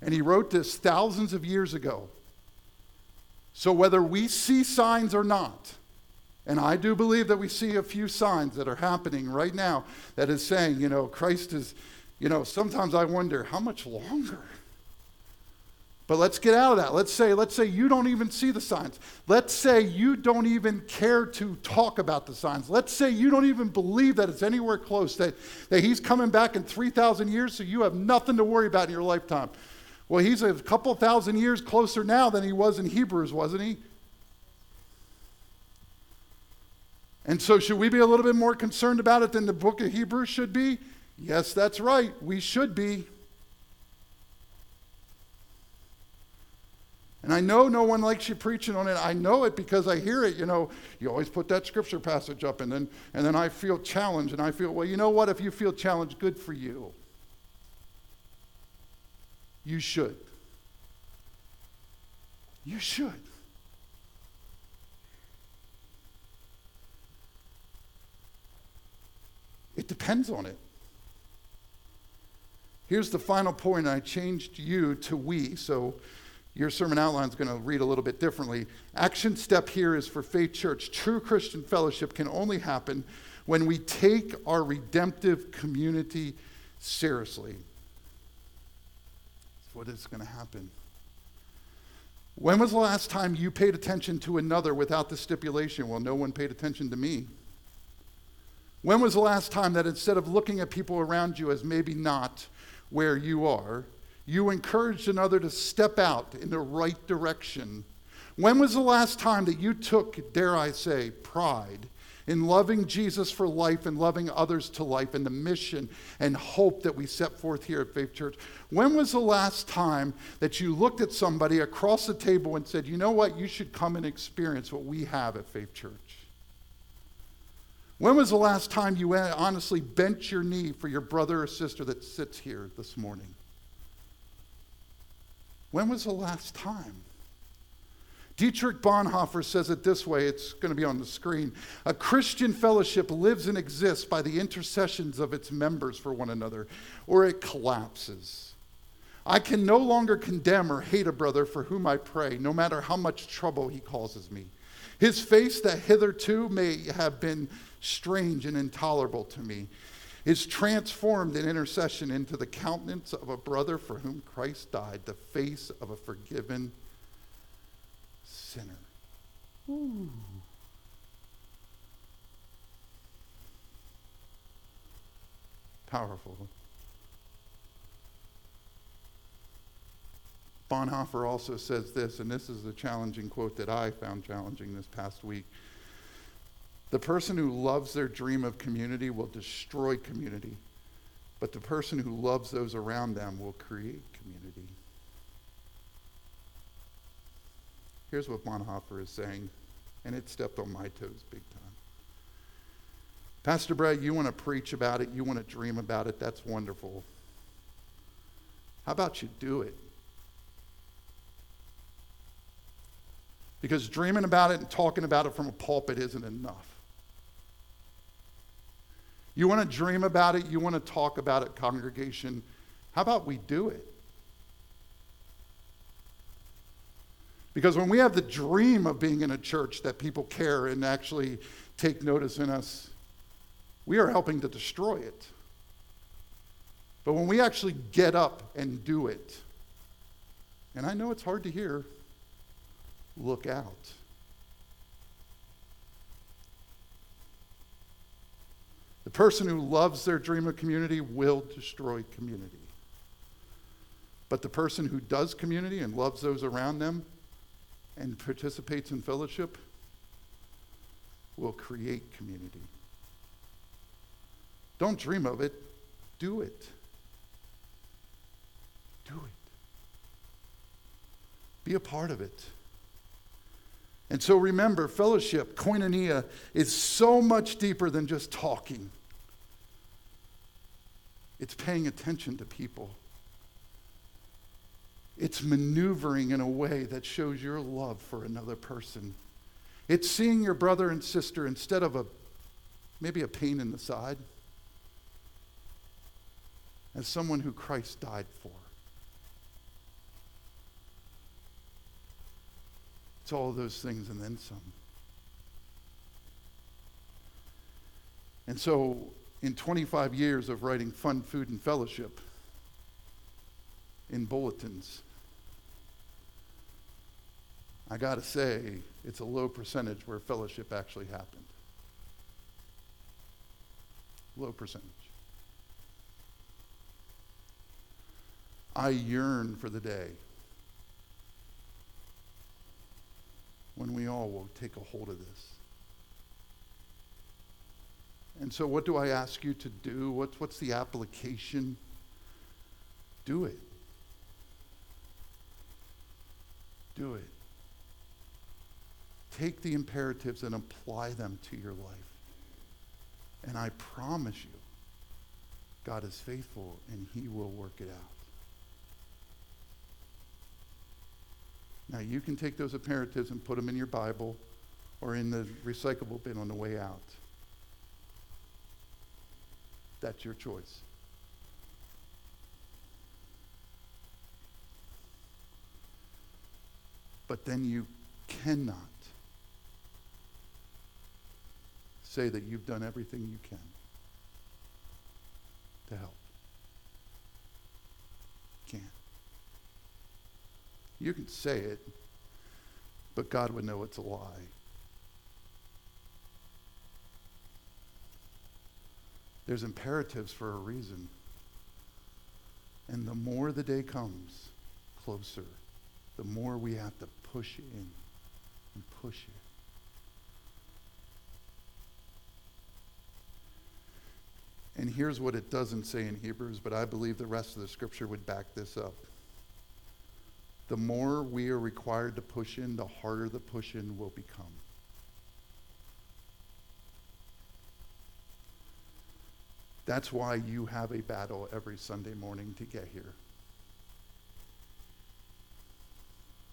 And he wrote this thousands of years ago. So whether we see signs or not, and I do believe that we see a few signs that are happening right now that is saying, you know, Christ is, you know, sometimes I wonder how much longer? But let's get out of that. Let's say, let's say you don't even see the signs. Let's say you don't even care to talk about the signs. Let's say you don't even believe that it's anywhere close, that, that he's coming back in 3,000 years, so you have nothing to worry about in your lifetime. Well, he's a couple thousand years closer now than he was in Hebrews, wasn't he? And so, should we be a little bit more concerned about it than the book of Hebrews should be? Yes, that's right. We should be. And I know no one likes you preaching on it. I know it because I hear it. You know, you always put that scripture passage up, and then, and then I feel challenged, and I feel, well, you know what? If you feel challenged, good for you. You should. You should. It depends on it. Here's the final point. I changed you to we, so your sermon outline is going to read a little bit differently. Action step here is for Faith Church. True Christian fellowship can only happen when we take our redemptive community seriously. That's what is going to happen. When was the last time you paid attention to another without the stipulation, well, no one paid attention to me? When was the last time that instead of looking at people around you as maybe not where you are, you encouraged another to step out in the right direction? When was the last time that you took, dare I say, pride in loving Jesus for life and loving others to life and the mission and hope that we set forth here at Faith Church? When was the last time that you looked at somebody across the table and said, you know what, you should come and experience what we have at Faith Church? When was the last time you eh, honestly bent your knee for your brother or sister that sits here this morning? When was the last time? Dietrich Bonhoeffer says it this way it's going to be on the screen. A Christian fellowship lives and exists by the intercessions of its members for one another, or it collapses. I can no longer condemn or hate a brother for whom I pray, no matter how much trouble he causes me. His face, that hitherto may have been strange and intolerable to me, is transformed in intercession into the countenance of a brother for whom Christ died, the face of a forgiven sinner. Ooh. Powerful. Bonhoeffer also says this, and this is a challenging quote that I found challenging this past week. The person who loves their dream of community will destroy community, but the person who loves those around them will create community. Here's what Bonhoeffer is saying, and it stepped on my toes big time. Pastor Brett, you want to preach about it, you want to dream about it, that's wonderful. How about you do it? Because dreaming about it and talking about it from a pulpit isn't enough. You want to dream about it, you want to talk about it, congregation. How about we do it? Because when we have the dream of being in a church that people care and actually take notice in us, we are helping to destroy it. But when we actually get up and do it, and I know it's hard to hear, look out. The person who loves their dream of community will destroy community. But the person who does community and loves those around them and participates in fellowship will create community. Don't dream of it, do it. Do it. Be a part of it. And so remember, fellowship, koinonia, is so much deeper than just talking. It's paying attention to people. It's maneuvering in a way that shows your love for another person. It's seeing your brother and sister instead of a maybe a pain in the side as someone who Christ died for. It's all those things and then some. And so, in 25 years of writing Fun, Food, and Fellowship in bulletins, I got to say, it's a low percentage where fellowship actually happened. Low percentage. I yearn for the day when we all will take a hold of this. And so, what do I ask you to do? What's, what's the application? Do it. Do it. Take the imperatives and apply them to your life. And I promise you, God is faithful and He will work it out. Now, you can take those imperatives and put them in your Bible or in the recyclable bin on the way out. That's your choice. But then you cannot say that you've done everything you can to help. Can't. You can say it, but God would know it's a lie. There's imperatives for a reason. And the more the day comes closer, the more we have to push in and push it. And here's what it doesn't say in Hebrews, but I believe the rest of the scripture would back this up the more we are required to push in, the harder the push in will become. That's why you have a battle every Sunday morning to get here.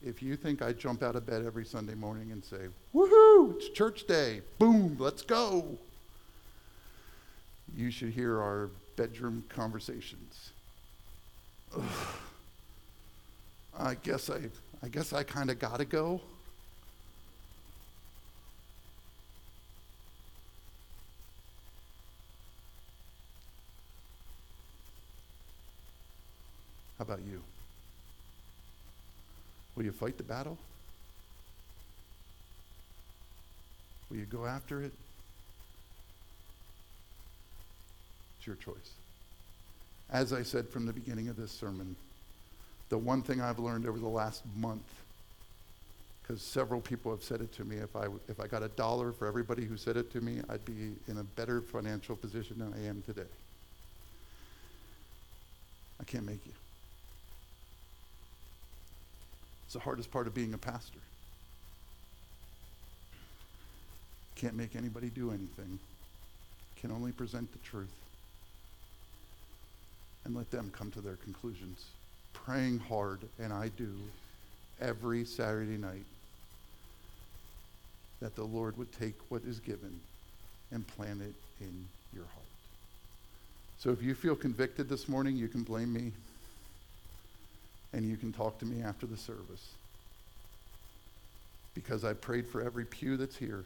If you think I jump out of bed every Sunday morning and say, woohoo, it's church day, boom, let's go, you should hear our bedroom conversations. Ugh. I guess I, I guess I kind of got to go. How about you? Will you fight the battle? Will you go after it? It's your choice. As I said from the beginning of this sermon, the one thing I've learned over the last month, because several people have said it to me, if I, if I got a dollar for everybody who said it to me, I'd be in a better financial position than I am today. I can't make you. It's the hardest part of being a pastor. Can't make anybody do anything. Can only present the truth and let them come to their conclusions praying hard, and I do every Saturday night, that the Lord would take what is given and plant it in your heart. So if you feel convicted this morning, you can blame me and you can talk to me after the service. Because I prayed for every pew that's here.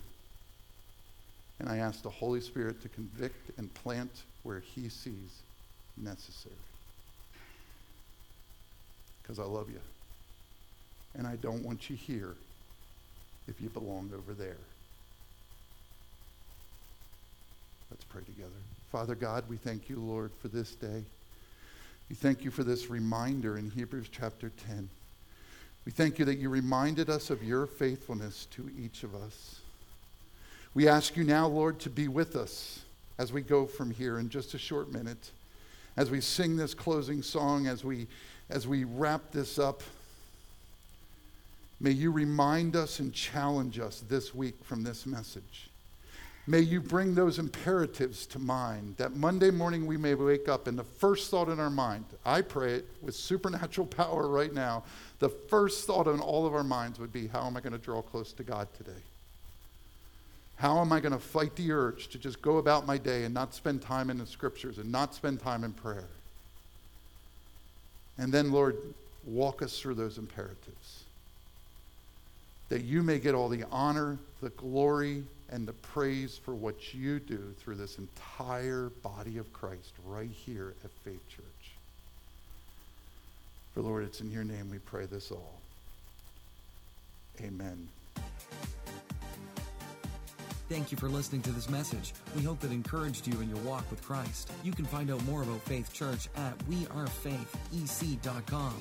And I asked the Holy Spirit to convict and plant where He sees necessary because I love you. And I don't want you here if you belong over there. Let's pray together. Father God, we thank you, Lord, for this day. We thank you for this reminder in Hebrews chapter 10. We thank you that you reminded us of your faithfulness to each of us. We ask you now, Lord, to be with us as we go from here in just a short minute, as we sing this closing song, as we as we wrap this up, May you remind us and challenge us this week from this message. May you bring those imperatives to mind that Monday morning we may wake up and the first thought in our mind, I pray it with supernatural power right now, the first thought in all of our minds would be, How am I going to draw close to God today? How am I going to fight the urge to just go about my day and not spend time in the scriptures and not spend time in prayer? And then, Lord, walk us through those imperatives that you may get all the honor, the glory, and the praise for what you do through this entire body of Christ right here at Faith Church. For Lord, it's in your name we pray this all. Amen. Thank you for listening to this message. We hope it encouraged you in your walk with Christ. You can find out more about Faith Church at wearefaithec.com.